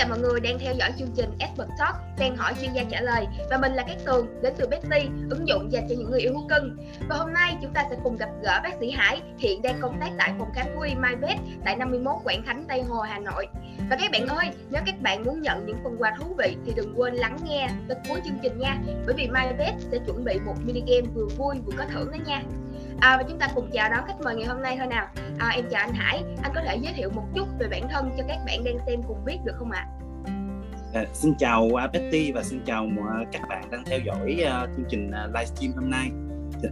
cả mọi người đang theo dõi chương trình Expert Talk, đang hỏi chuyên gia trả lời và mình là Cát Tường đến từ Betty, ứng dụng dành cho những người yêu thú cưng. Và hôm nay chúng ta sẽ cùng gặp gỡ bác sĩ Hải, hiện đang công tác tại phòng khám thú y MyVet tại 51 Quảng Khánh, Tây Hồ, Hà Nội. Và các bạn ơi, nếu các bạn muốn nhận những phần quà thú vị thì đừng quên lắng nghe tới cuối chương trình nha, bởi vì MyVet sẽ chuẩn bị một mini game vừa vui vừa có thưởng đó nha. À, và chúng ta cùng chào đón khách mời ngày hôm nay thôi nào. À, em chào anh Hải, anh có thể giới thiệu một chút về bản thân cho các bạn đang xem cùng biết được không ạ? À, xin chào uh, Betty và xin chào uh, các bạn đang theo dõi uh, chương trình uh, livestream hôm nay.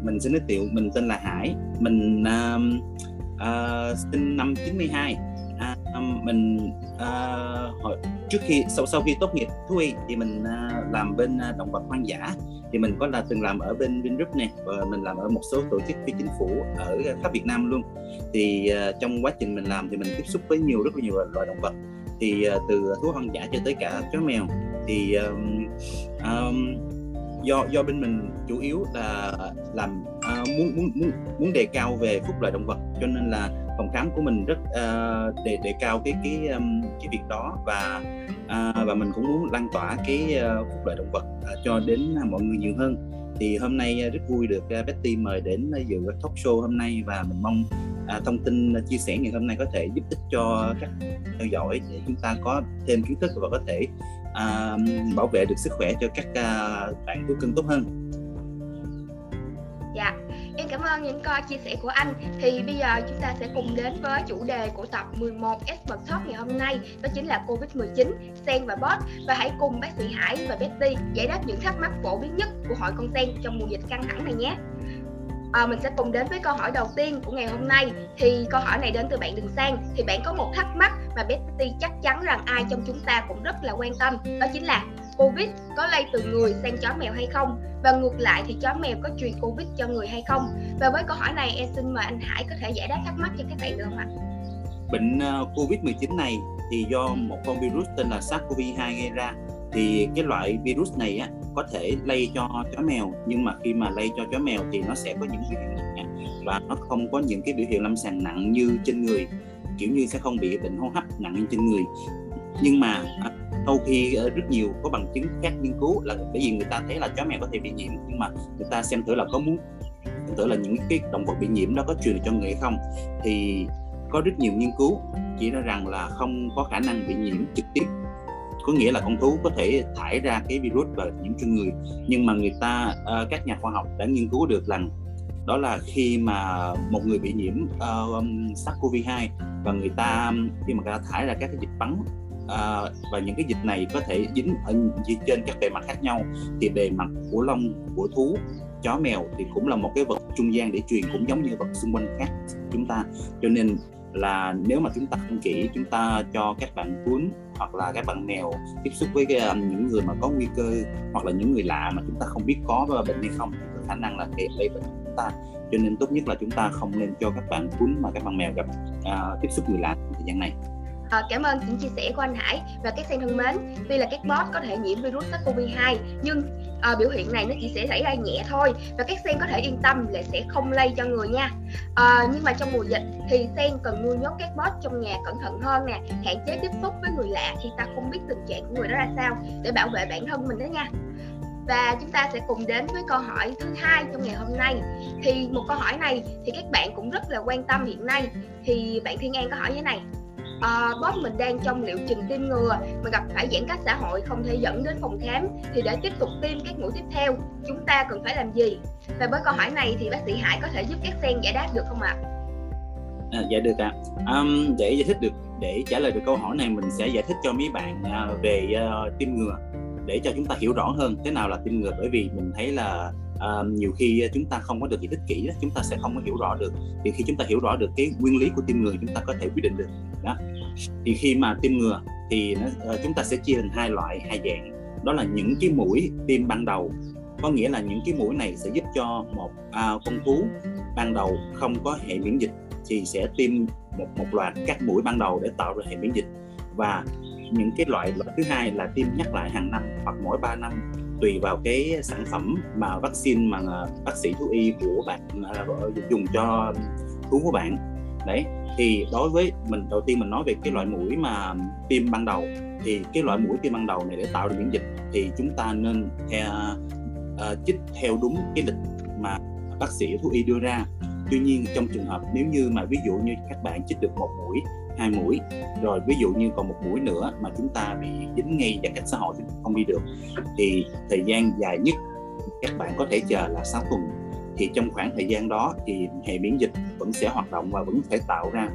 Mình xin giới thiệu mình tên là Hải, mình uh, uh, sinh năm 92. Uh, mình uh, hồi, trước khi sau sau khi tốt nghiệp thú y thì mình uh, làm bên uh, động vật hoang dã. Thì mình có là từng làm ở bên Vingroup này và mình làm ở một số tổ chức phi chính phủ ở khắp Việt Nam luôn. Thì uh, trong quá trình mình làm thì mình tiếp xúc với nhiều rất là nhiều loài động vật. Thì uh, từ thú hoang dã cho tới cả chó mèo. Thì um, um, do do bên mình chủ yếu là làm uh, muốn muốn muốn muốn đề cao về phúc lợi động vật. Cho nên là phòng khám của mình rất uh, đề đề cao cái cái um, cái việc đó và uh, và mình cũng muốn lan tỏa cái uh, phúc lợi động vật uh, cho đến mọi người nhiều hơn thì hôm nay rất vui được uh, Betty mời đến uh, dự talk show hôm nay và mình mong uh, thông tin uh, chia sẻ ngày hôm nay có thể giúp ích cho các theo dõi để chúng ta có thêm kiến thức và có thể uh, bảo vệ được sức khỏe cho các uh, bạn thú cưng tốt hơn. Dạ, Yeah cảm ơn những coi chia sẻ của anh. Thì bây giờ chúng ta sẽ cùng đến với chủ đề của tập 11 Expert Talk ngày hôm nay, đó chính là Covid-19, sen và bot và hãy cùng bác sĩ Hải và Betty giải đáp những thắc mắc phổ biến nhất của hội con sen trong mùa dịch căng thẳng này nhé. À, mình sẽ cùng đến với câu hỏi đầu tiên của ngày hôm nay thì câu hỏi này đến từ bạn Đình Sang thì bạn có một thắc mắc mà Betty chắc chắn rằng ai trong chúng ta cũng rất là quan tâm đó chính là Covid có lây từ người sang chó mèo hay không? Và ngược lại thì chó mèo có truyền Covid cho người hay không? Và với câu hỏi này em xin mời anh Hải có thể giải đáp thắc mắc cho các bạn được không ạ? Bệnh ờ, Covid-19 này thì do một con virus tên là SARS-CoV-2 gây ra. Thì cái loại virus này á, có thể lây cho chó mèo nhưng mà khi mà lây cho chó mèo thì nó sẽ có những biểu hiện nhẹ và nó không có những cái biểu hiện lâm sàng nặng như trên người kiểu như sẽ không bị bệnh hô hấp nặng như trên người. Nhưng mà à, sau khi ờ, rất nhiều có bằng chứng các nghiên cứu là bởi vì người ta thấy là chó mèo có thể bị nhiễm nhưng mà người ta xem thử là có muốn xem thử là những cái động vật bị nhiễm đó có truyền cho người hay không. Thì có rất nhiều nghiên cứu chỉ ra rằng là không có khả năng bị nhiễm trực tiếp. Có nghĩa là con thú có thể thải ra cái virus và nhiễm cho người nhưng mà người ta uh, các nhà khoa học đã nghiên cứu được rằng đó là khi mà một người bị nhiễm ờ, um, uh, SARS-CoV-2 và người ta khi mà người ta thải ra các cái dịch bắn À, và những cái dịch này có thể dính ở trên các bề mặt khác nhau. Thì bề mặt của lông của thú chó mèo thì cũng là một cái vật trung gian để truyền cũng giống như vật xung quanh khác chúng ta. Cho nên là nếu mà chúng ta không kỹ chúng ta cho các bạn cuốn hoặc là các bạn mèo tiếp xúc với cái, um, những người mà có nguy cơ hoặc là những người lạ mà chúng ta không biết có bệnh hay không thì khả năng là thể lây bệnh chúng ta. Cho nên tốt nhất là chúng ta không nên cho các bạn cuốn mà các bạn mèo gặp uh, tiếp xúc người lạ thời gian này. À, cảm ơn những chia sẻ của anh Hải và các sen thân mến. Tuy là các bot có thể nhiễm virus SARS-CoV-2 nhưng à, biểu hiện này nó chỉ sẽ xảy ra nhẹ thôi và các sen có thể yên tâm là sẽ không lây cho người nha. À, nhưng mà trong mùa dịch thì sen cần nuôi nhốt các bot trong nhà cẩn thận hơn nè, hạn chế tiếp xúc với người lạ khi ta không biết tình trạng của người đó ra sao để bảo vệ bản thân mình đó nha và chúng ta sẽ cùng đến với câu hỏi thứ hai trong ngày hôm nay thì một câu hỏi này thì các bạn cũng rất là quan tâm hiện nay thì bạn Thiên An có hỏi như này à, boss mình đang trong liệu trình tiêm ngừa mà gặp phải giãn cách xã hội không thể dẫn đến phòng khám thì để tiếp tục tiêm các mũi tiếp theo chúng ta cần phải làm gì và với câu hỏi này thì bác sĩ Hải có thể giúp các sen giải đáp được không ạ? À, dạ được ạ. À. Um, để giải thích được để trả lời được câu hỏi này mình sẽ giải thích cho mấy bạn uh, về ờ, uh, tiêm ngừa để cho chúng ta hiểu rõ hơn thế nào là tiêm ngừa bởi vì mình thấy là uh, nhiều khi chúng ta không có được giải thích kỹ chúng ta sẽ không có hiểu rõ được thì khi chúng ta hiểu rõ được cái nguyên lý của tiêm ngừa chúng ta có thể quyết định được đó thì khi mà tiêm ngừa thì nó, ờ, chúng ta sẽ chia thành hai loại hai dạng. Đó là những cái mũi tiêm ban đầu. Có nghĩa là những cái mũi này sẽ giúp cho một à, con thú ban đầu không có hệ miễn dịch thì sẽ tiêm một một loạt các mũi ban đầu để tạo ra hệ miễn dịch. Và những cái loại loại thứ hai là tiêm nhắc lại hàng năm hoặc mỗi 3 năm tùy vào cái sản phẩm mà vaccine mà à, bác sĩ thú y của bạn à, dùng cho thú của bạn. Đấy thì đối với mình đầu tiên mình nói về cái loại mũi mà tiêm ban đầu thì cái loại mũi tiêm ban đầu này để tạo được miễn dịch thì chúng ta nên theo, uh, ờ, chích theo đúng cái lịch mà bác sĩ thú y đưa ra. Tuy nhiên trong trường hợp nếu như mà ví dụ như các bạn chích được một mũi hai mũi rồi ví dụ như còn một mũi nữa mà chúng ta bị dính ngay giãn cách xã hội thì không đi được thì thời gian dài nhất các bạn có thể chờ là 6 tuần thì trong khoảng thời gian đó thì hệ miễn dịch vẫn sẽ hoạt động và vẫn phải tạo ra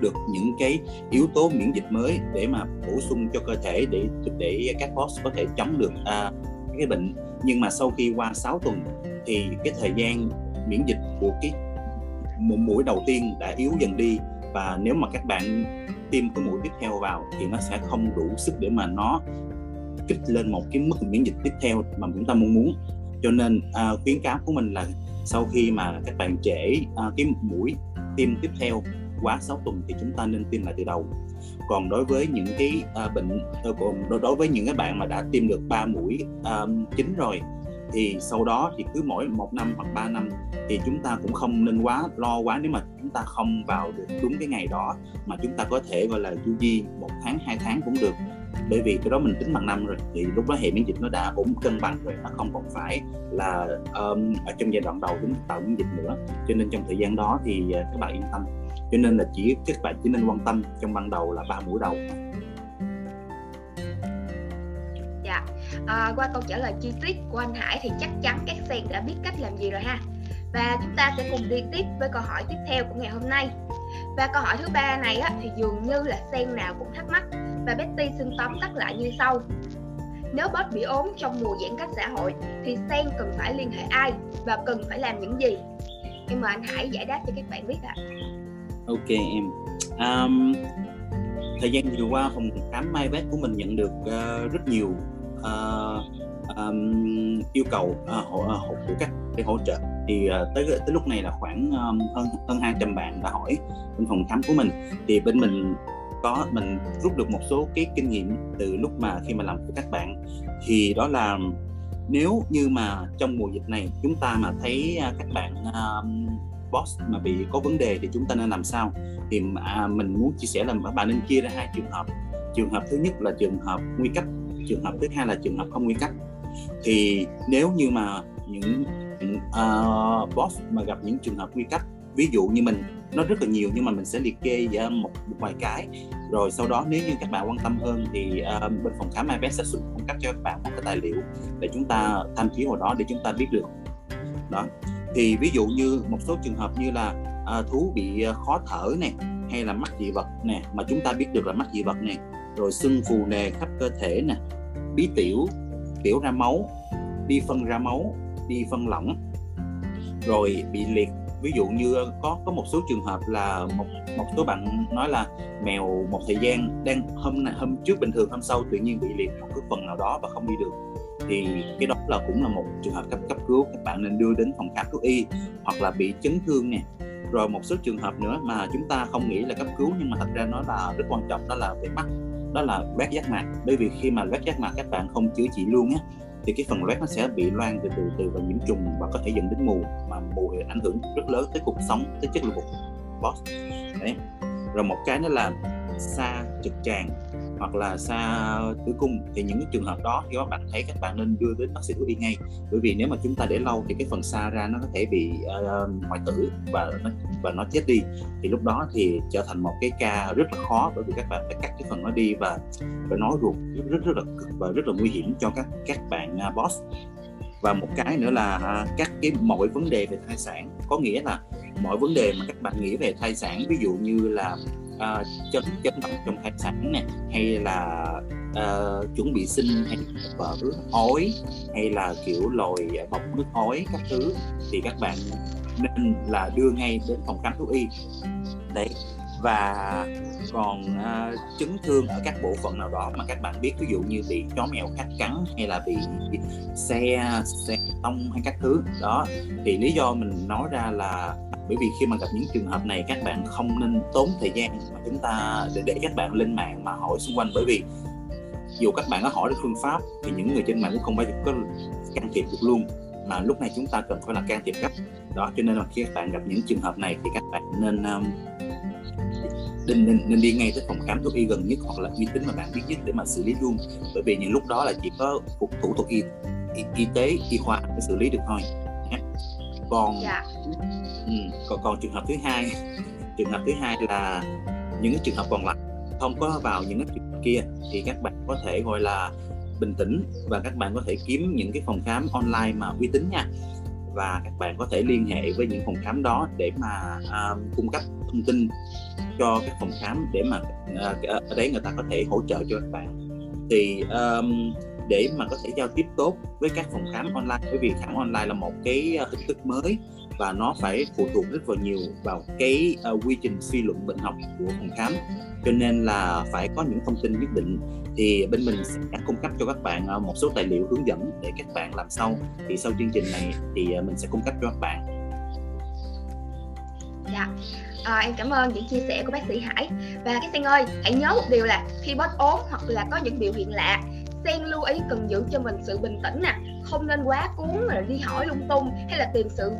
được những cái yếu tố miễn dịch mới để mà bổ sung cho cơ thể để để các boss có thể chống được à, cái bệnh. Nhưng mà sau khi qua 6 tuần thì cái thời gian miễn dịch của cái mũi đầu tiên đã yếu dần đi. Và nếu mà các bạn tiêm cái mũi tiếp theo vào thì nó sẽ không đủ sức để mà nó kích lên một cái mức miễn dịch tiếp theo mà chúng ta mong muốn cho nên à, khuyến cáo của mình là sau khi mà các bạn trễ à, cái mũi tiêm tiếp theo quá 6 tuần thì chúng ta nên tiêm lại từ đầu. Còn đối với những cái à, bệnh ờ, còn đối với những cái bạn mà đã tiêm được 3 mũi à, chính rồi thì sau đó thì cứ mỗi một năm hoặc 3 năm thì chúng ta cũng không nên quá lo quá. Nếu mà chúng ta không vào được đúng cái ngày đó mà chúng ta có thể gọi là du di một tháng hai tháng cũng được bởi vì cái đó mình tính bằng năm rồi thì lúc đó hệ miễn dịch nó đã ổn cân bằng rồi nó không còn phải là um, ở trong giai đoạn đầu chúng tạo miễn dịch nữa. Cho nên trong thời gian đó thì ờ, các bạn yên tâm. Cho nên là chỉ các bạn chỉ nên quan tâm trong ban đầu là ba mũi đầu. Dạ à, qua câu trả lời chi tiết của anh Hải thì chắc chắn các sen đã biết cách làm gì rồi ha. Và chúng ta sẽ cùng đi tiếp với câu hỏi tiếp theo của ngày hôm nay và câu hỏi thứ ba này á, thì dường như là sen nào cũng thắc mắc và Betty xin tóm tắt lại như sau. Nếu bot bị ốm trong mùa giãn cách xã hội thì sen cần phải liên hệ ai và cần phải làm những gì? Em mời anh Hải giải đáp cho các bạn biết ạ. À. Ok em. Um, thời gian vừa qua phòng khám MyVet của mình nhận được uh, rất nhiều uh, um, yêu cầu uh, hộ, uh, của các cái hỗ trợ thì uh, tới tới lúc này là khoảng um, hơn hơn 200 bạn đã hỏi bên phòng khám của mình. Thì bên mình có mình rút được một số cái kinh nghiệm từ lúc mà khi mà làm với các bạn. Thì đó là nếu như mà trong mùa dịch này chúng ta mà thấy à, các bạn um, boss mà bị có vấn đề thì chúng ta nên làm sao? Thì à, mình muốn chia sẻ là các bạn nên chia ra hai trường hợp. Trường hợp thứ nhất là trường hợp nguy cấp trường hợp thứ hai là trường hợp không nguy cấp. Thì nếu như mà những uh, boss mà gặp những trường hợp nguy cấp ví dụ như mình nó rất là nhiều nhưng mà mình sẽ liệt kê ra một, một vài cái. Rồi sau đó nếu như các bạn quan tâm hơn thì uh, bên phòng khám IBS sẽ cung cấp cho các bạn một cái tài liệu để chúng ta tham chiếu vào đó để chúng ta biết được. Đó. Thì ví dụ như một số trường hợp như là uh, thú bị khó thở này hay là mắc dị vật nè mà chúng ta biết được là mắc dị vật nè rồi sưng phù nề khắp cơ thể nè bí tiểu tiểu ra máu đi phân ra máu đi phân lỏng, rồi bị liệt. Ví dụ như có có một số trường hợp là một một số bạn nói là mèo một thời gian đang hôm nay, hôm trước bình thường, hôm sau tự nhiên bị liệt một cái phần nào đó và không đi được. Thì cái đó là cũng là một trường hợp cấp cấp cứu, các bạn nên đưa đến phòng khám thú y hoặc là bị chấn thương nè. Rồi một số trường hợp nữa mà chúng ta không nghĩ là cấp cứu nhưng mà thật ra nó là rất quan trọng, đó là về mắt, đó là loét giác mạc. Bởi vì khi mà loét giác mạc, các bạn không chữa trị luôn á thì cái phần loét nó sẽ bị loang từ từ từ và nhiễm trùng và có thể dẫn đến mù, mà mù thì ảnh hưởng rất lớn tới cuộc sống, tới chất lượng của boss đấy. Rồi một cái nữa là xa trực tràng hoặc là xa tử cung thì những trường hợp đó thì các bạn thấy các bạn nên đưa đến bác sĩ thú y ngay. Bởi vì nếu mà chúng ta để lâu thì cái phần xa ra nó có thể bị uh, hoại tử và nó và nó chết đi. Thì lúc đó thì trở thành một cái ca rất là khó bởi vì các bạn phải cắt cái phần nó đi và phải nói ruột rất rất, rất là cực và rất là nguy hiểm cho các các bạn uh, boss. Và một cái nữa là à, các cái mọi vấn đề về thai sản. Có nghĩa là mọi vấn đề mà các bạn nghĩ về thai sản ví dụ như là Ờ, uh, chấn chấn động trong thai sản nè hay là uh, chuẩn bị sinh hay vỡ ói hay là kiểu lồi bọc nước ói các thứ thì các bạn nên là đưa ngay đến phòng khám thú y. Đấy và còn uh, chấn thương ở các bộ phận nào đó mà các bạn biết ví dụ như bị chó mèo khác cắn hay là bị xe xe tông hay các thứ đó thì lý do mình nói ra là bởi vì khi mà gặp những trường hợp này các bạn không nên tốn thời gian mà chúng ta để, để các bạn lên mạng mà hỏi xung quanh. Bởi vì dù các bạn có hỏi được phương pháp thì những người trên mạng cũng không bao giờ có can thiệp được luôn. Mà lúc này chúng ta cần phải là can thiệp gấp. Đó cho nên là khi các bạn gặp những trường hợp này thì các bạn nên um, nên, nên nên đi ngay tới phòng khám thuốc y gần nhất hoặc là uy tín mà bạn biết nhất để mà xử lý luôn. Bởi vì những lúc đó là chỉ có phục thủ thuật y, y, y tế y khoa để xử lý được thôi còn dạ. ừ, còn còn trường hợp thứ hai trường hợp thứ hai là những cái trường hợp còn lại không có vào những cái trường hợp kia thì các bạn có thể gọi là bình tĩnh và các bạn có thể kiếm những cái phòng khám online mà uy tín nha và các bạn có thể liên hệ với những phòng khám đó để mà uh, cung cấp thông tin cho các phòng khám để mà uh, ở đấy người ta có thể hỗ trợ cho các bạn thì um, để mà có thể giao tiếp tốt với các phòng khám online bởi vì khám online là một cái ờ, hình thức mới và nó phải phụ thuộc rất vào nhiều vào cái uh, quy trình suy luận bệnh học của phòng khám. Cho nên là phải có những thông tin nhất định. Thì bên mình sẽ cung cấp cho các bạn ờ, một số tài liệu hướng dẫn để các bạn làm sau. Thì sau chương trình này thì mình sẽ cung cấp cho các bạn. Dạ. À, em cảm ơn những chia sẻ của bác sĩ Hải. Và các sen ơi hãy nhớ một điều là khi bớt ốm hoặc là có những biểu hiện lạ sen lưu ý cần giữ cho mình sự bình tĩnh nè, không nên quá cuốn rồi đi hỏi lung tung hay là tìm sự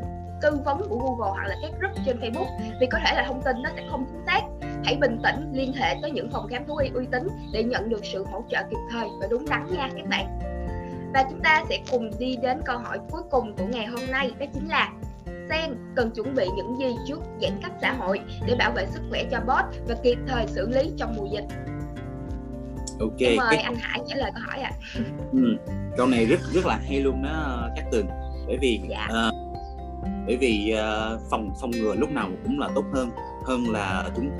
tư vấn của Google hoặc là các group trên Facebook, vì có thể là thông tin nó sẽ không chính xác. Hãy bình tĩnh, liên hệ tới những phòng khám thú y uy tín để nhận được sự hỗ trợ kịp thời và đúng đắn nha các bạn. Và chúng ta sẽ cùng đi đến câu hỏi cuối cùng của ngày hôm nay, đó chính là Sen cần chuẩn bị những gì trước giãn cách xã hội để bảo vệ sức khỏe cho bot và kịp thời xử lý trong mùa dịch? Ok mời cái... anh Hải trả lời câu hỏi ạ à. ừ. câu này rất rất là hay luôn đó các tường bởi vì dạ. uh, bởi vì uh, phòng phòng ngừa lúc nào cũng là tốt hơn hơn là chúng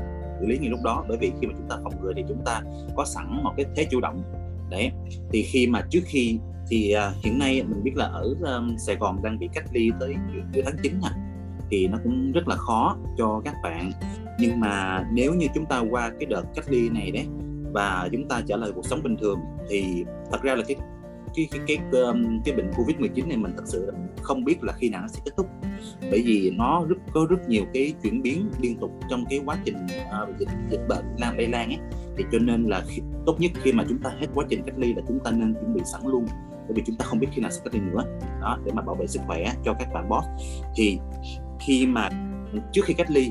xử lý ngay lúc đó bởi vì khi mà chúng ta phòng ngừa thì chúng ta có sẵn một cái thế chủ động đấy thì khi mà trước khi thì uh, hiện nay mình biết là ở um, Sài Gòn đang bị cách ly tới giữa tháng 9 nha thì nó cũng rất là khó cho các bạn nhưng mà nếu như chúng ta qua cái đợt cách ly này đấy và chúng ta trở lại cuộc sống bình thường. Thì thật ra là cái cái cái cái cái, cái bệnh covid 19 này mình thật sự không biết là khi nào nó sẽ kết thúc. Bởi vì nó rất có rất nhiều cái chuyển biến liên tục trong cái quá trình uh, dịch dịch bệnh lan lây lan ấy. Thì cho nên là khi, tốt nhất khi mà chúng ta hết quá trình cách ly là chúng ta nên chuẩn bị sẵn luôn. Bởi vì chúng ta không biết khi nào sẽ cách ly nữa. Đó để mà bảo vệ sức khỏe cho các bạn boss. Thì khi mà trước khi cách ly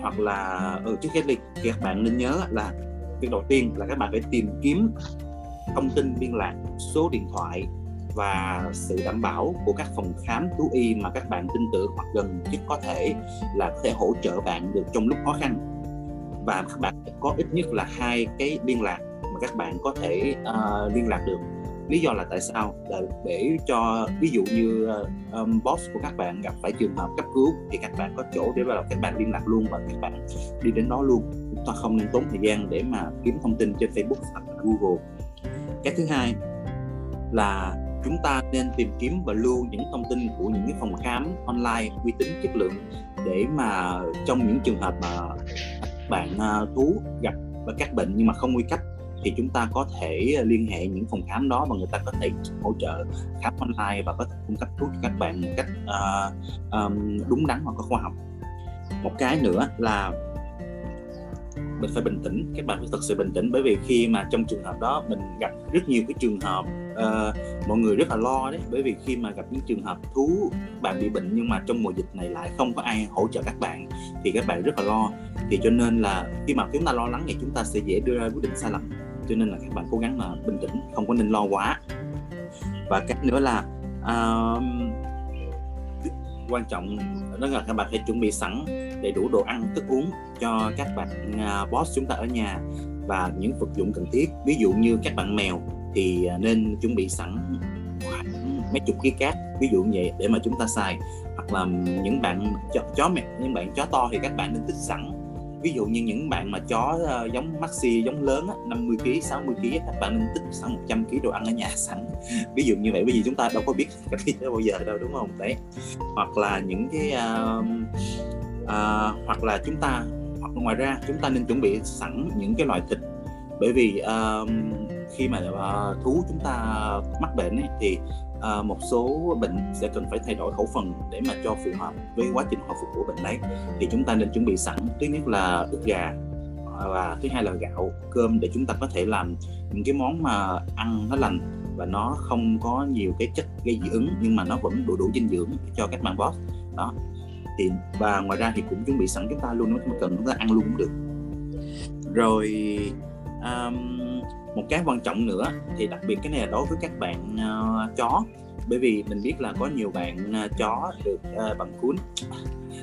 hoặc là ừ, trước khi cách ly thì các bạn nên nhớ là việc đầu tiên là các bạn phải tìm kiếm thông tin liên lạc số điện thoại và sự đảm bảo của các phòng khám thú y mà các bạn tin tưởng hoặc gần nhất có thể là có thể hỗ trợ bạn được trong lúc khó khăn. Và các bạn có ít nhất là hai cái liên lạc mà các bạn có thể uh, liên lạc được. Lý do là tại sao? Là để cho ví dụ như um, boss của các bạn gặp phải trường hợp cấp cứu thì các bạn có chỗ để vào các bạn liên lạc luôn và các bạn đi đến đó luôn chúng ta không nên tốn thời gian để mà kiếm thông tin trên Facebook hoặc là Google. Cái thứ hai là chúng ta nên tìm kiếm và lưu những thông tin của những cái phòng khám online uy tín chất lượng để mà trong những trường hợp mà bạn à, thú gặp các bệnh nhưng mà không nguy cấp thì chúng ta có thể liên hệ những phòng khám đó và người ta có thể hỗ trợ khám online và có thể cung cấp thuốc cho các bạn một cách uh, um, đúng đắn và có khoa học. Một cái nữa là mình phải bình tĩnh các bạn phải thật sự bình tĩnh. Bởi vì khi mà trong trường hợp đó mình gặp rất nhiều cái trường hợp uh, mọi người rất là lo đấy. Bởi vì khi mà gặp những trường hợp thú bạn bị bệnh nhưng mà trong mùa dịch này lại không có ai hỗ trợ các bạn thì các bạn rất là lo. Thì cho nên là khi mà chúng ta lo lắng thì chúng ta sẽ dễ đưa ra quyết định sai lầm. Cho nên là các bạn cố gắng là bình tĩnh không có nên lo quá. Và cái nữa là uh, quan trọng đó là các bạn phải chuẩn bị sẵn đầy đủ đồ ăn thức uống cho các bạn à, boss chúng ta ở nhà và những vật dụng cần thiết. Ví dụ như các bạn mèo thì à, nên chuẩn bị sẵn khoảng mấy chục ký cát ví dụ như vậy để mà chúng ta xài. Hoặc là những bạn chó, chó mèo những bạn chó to thì các bạn nên tích sẵn ví dụ như những bạn mà chó uh, giống maxi giống lớn á, 50 kg 60 kg các bạn nên tích sẵn 100 kg đồ ăn ở nhà sẵn. Ví dụ như vậy bởi vì chúng ta đâu có biết cái gì bao giờ đâu đúng không? Đấy. Hoặc là những cái uh, uh, hoặc là chúng ta hoặc ngoài ra chúng ta nên chuẩn bị sẵn những cái loại thịt. Bởi vì uh, khi mà ờ, uh, thú chúng ta mắc bệnh ấy, thì uh, một số bệnh sẽ cần phải thay đổi khẩu phần để mà cho phù hợp với quá trình hồi phục của bệnh đấy. Thì chúng ta nên chuẩn bị sẵn thứ nhất là ức gà và thứ hai là gạo cơm để chúng ta có thể làm những cái món mà ăn nó lành và nó không có nhiều cái chất gây dị ứng nhưng mà nó vẫn đủ đủ dinh dưỡng cho các bạn boss. Đó. Thì và ngoài ra thì cũng chuẩn bị sẵn chúng ta luôn nếu mà cần chúng ta ăn luôn cũng được. Rồi um, một cái quan trọng nữa thì đặc biệt cái này là đối với các bạn uh, chó. Bởi vì mình biết là có nhiều bạn uh, chó được uh, bằng cuốn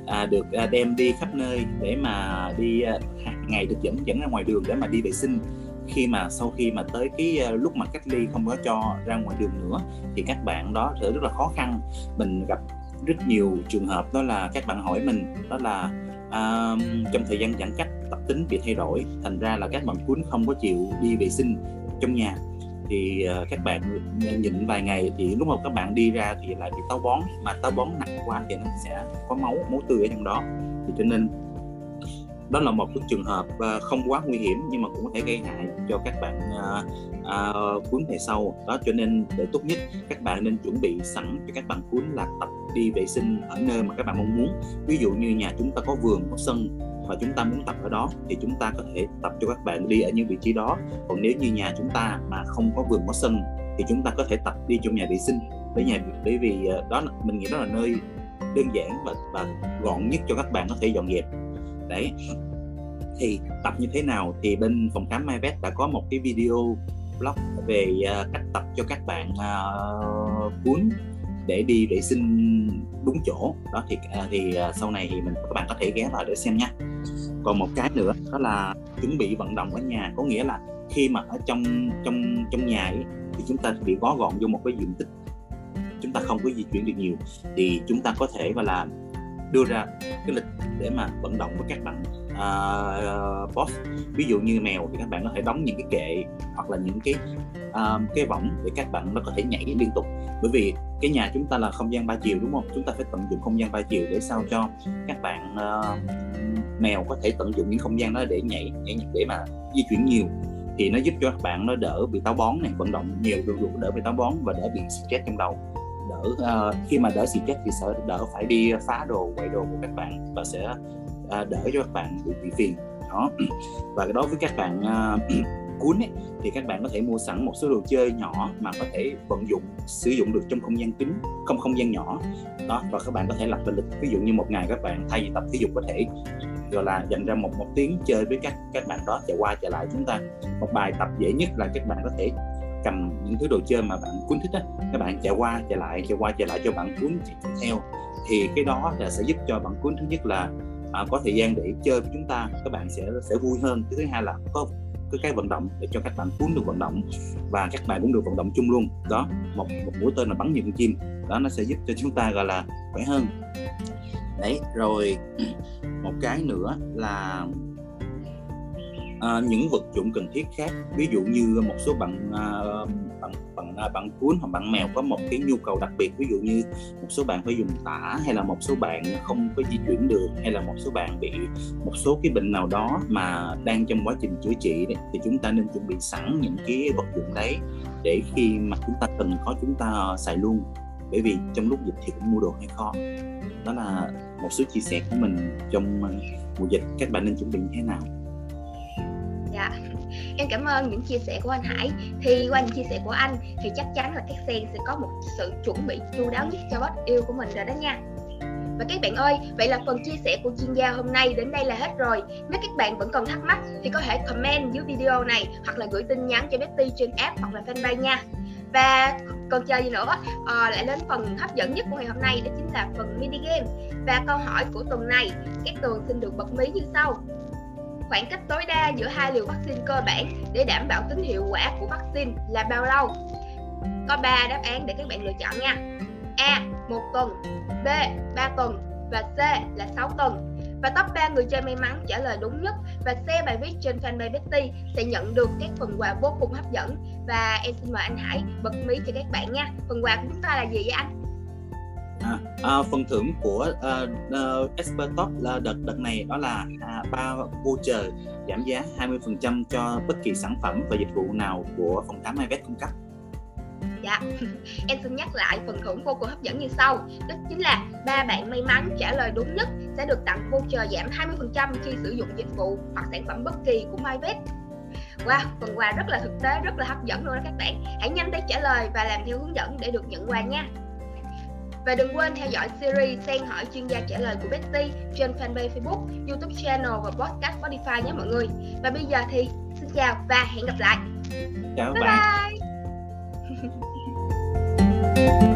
à, được à, đem đi khắp nơi để mà đi à, ngày được dẫn dẫn ra ngoài đường để mà đi vệ sinh. Khi mà sau khi mà tới cái à, lúc mà cách ly không có cho ra ngoài đường nữa thì các bạn đó sẽ rất là khó khăn. Mình gặp rất nhiều trường hợp đó là các bạn hỏi mình đó là à, trong thời gian giãn cách tập tính bị thay đổi thành ra là các bạn cuốn không có chịu đi vệ sinh trong nhà. Thì uh, các bạn nhịn vài ngày thì lúc mà các bạn đi ra thì lại bị táo bón mà táo bón nặng quá thì nó sẽ có máu máu tươi ở trong đó. Thì cho nên đó là một cái trường hợp uh, không quá nguy hiểm nhưng mà cũng có thể gây hại cho các bạn uh, uh, cuốn về sau. Đó cho nên để tốt nhất các bạn nên chuẩn bị sẵn cho các bạn cuốn là tập đi vệ sinh ở nơi mà các bạn mong muốn. Ví dụ như nhà chúng ta có vườn có sân và chúng ta muốn tập ở đó thì chúng ta có thể tập cho các bạn đi ở những vị trí đó. Còn nếu như nhà chúng ta mà không có vườn có sân thì chúng ta có thể tập đi trong nhà vệ sinh. Bởi nhà bởi vì ờ, đó mình nghĩ đó là nơi đơn giản và và gọn nhất cho các bạn có thể dọn dẹp. Đấy. Thì tập như thế nào thì bên phòng khám MyVet đã có một cái video blog về ờ, cách tập cho các bạn uh, cuốn để đi vệ sinh đúng chỗ. Đó thì uh, thì uh, sau này thì mình các bạn có thể ghé vào để xem nha còn một cái nữa đó là chuẩn bị vận động ở nhà. Có nghĩa là khi mà ở trong trong trong nhà ấy, thì chúng ta bị bó gọn vô một cái diện tích. Chúng ta không có di chuyển được nhiều thì chúng ta có thể gọi là đưa ra cái lịch để mà vận động với các bạn uh, boss. Ví dụ như mèo thì các bạn có thể đóng những cái kệ hoặc là những cái uh, cái võng để các bạn nó có thể nhảy liên tục. Bởi vì cái nhà chúng ta là không gian ba chiều đúng không? Chúng ta phải tận dụng không gian ba chiều để sao cho các bạn uh, mèo có thể tận dụng những không gian đó để nhảy, nhảy để mà di chuyển nhiều. Thì nó giúp cho các bạn nó đỡ bị táo bón này vận động nhiều được đỡ bị táo bón và đỡ bị stress trong đầu. Đỡ uh, khi mà đỡ stress thì sẽ đỡ phải đi phá đồ quậy đồ của các bạn và sẽ uh, đỡ cho các bạn bị, bị phiền. Đó. Và đối với các bạn uh, cuốn ấy, thì các bạn có thể mua sẵn một số đồ chơi nhỏ mà có thể vận dụng sử dụng được trong không gian kín không không gian nhỏ. Đó và các bạn có thể lập lịch ví dụ như một ngày các bạn thay vì tập thể dục có thể gọi là dành ra một một tiếng chơi với các các bạn đó chạy qua chạy lại chúng ta. Một bài tập dễ nhất là các bạn có thể cầm những thứ đồ chơi mà bạn cuốn thích á. Các bạn chạy qua chạy lại chạy qua chạy lại cho bạn cuốn theo. Thì cái đó là sẽ giúp cho bạn cuốn. Thứ nhất là à, có thời gian để chơi với chúng ta các bạn sẽ sẽ vui hơn. Thứ hai là có cái cái vận động để cho các bạn cuốn được vận động và các bạn cũng được vận động chung luôn. Đó một một mũi tên là bắn nhiều con chim. Đó nó sẽ giúp cho chúng ta gọi là khỏe hơn đấy rồi một cái nữa là à, những vật dụng cần thiết khác. Ví dụ như một số bạn à, bạn bạn à, bạn cuốn hoặc bạn mèo có một cái nhu cầu đặc biệt. Ví dụ như một số bạn phải dùng tả hay là một số bạn không có di chuyển được hay là một số bạn bị một số cái bệnh nào đó mà đang trong quá trình chữa trị đấy, thì chúng ta nên chuẩn bị sẵn những cái vật dụng đấy để khi mà chúng ta cần có chúng ta xài luôn bởi vì trong lúc dịch thì cũng mua đồ hay khó đó là một số chia sẻ của mình trong ờ, mùa dịch các bạn nên chuẩn bị như thế nào. Dạ. Em cảm ơn những chia sẻ của anh Hải. Thì qua những chia sẻ của anh thì chắc chắn là các sen sẽ có một sự chuẩn bị chu đáo nhất cho bot yêu của mình rồi đó nha. Và các bạn ơi, vậy là phần chia sẻ của chuyên gia hôm nay đến đây là hết rồi. Nếu các bạn vẫn còn thắc mắc thì có thể comment dưới video này hoặc là gửi tin nhắn cho Betty trên app hoặc là fanpage nha. Và còn chờ gì nữa, à, lại đến phần hấp dẫn nhất của ngày hôm nay đó chính là phần mini game. Và câu hỏi của tuần này, các tường xin được bật mí như sau khoảng cách tối đa giữa hai liều vaccine cơ bản để đảm bảo tính hiệu quả của vaccine là bao lâu? Có 3 đáp án để các bạn lựa chọn nha. A. 1 tuần, B. 3 tuần và C là 6 tuần. Và top 3 người chơi may mắn trả lời đúng nhất và share bài viết trên fanpage Betty sẽ nhận được các phần quà vô cùng hấp dẫn. Và em xin mời anh Hải bật mí cho các bạn nha. Phần quà của chúng ta là gì vậy anh? À, à, phần thưởng của ờ, ờ, uh, uh, Expert Top là đợt đợt này đó là à, ba uh, voucher giảm giá 20% cho bất kỳ sản phẩm và dịch vụ nào của phòng khám MyVet cung cấp. Dạ, em xin nhắc lại phần thưởng vô cùng hấp dẫn như sau Đó chính là ba bạn may mắn trả lời đúng nhất sẽ được tặng voucher giảm 20% khi sử dụng dịch vụ hoặc sản phẩm bất kỳ của MyVet Wow, phần quà rất là thực tế, rất là hấp dẫn luôn đó các bạn Hãy nhanh tay trả lời và làm theo hướng dẫn để được nhận quà nha Và đừng quên theo dõi series Sen hỏi chuyên gia trả lời của Betty trên fanpage Facebook, YouTube channel và podcast Spotify nhé mọi người. Và bây giờ thì xin chào và hẹn gặp lại. chào Bye bạn bye. Música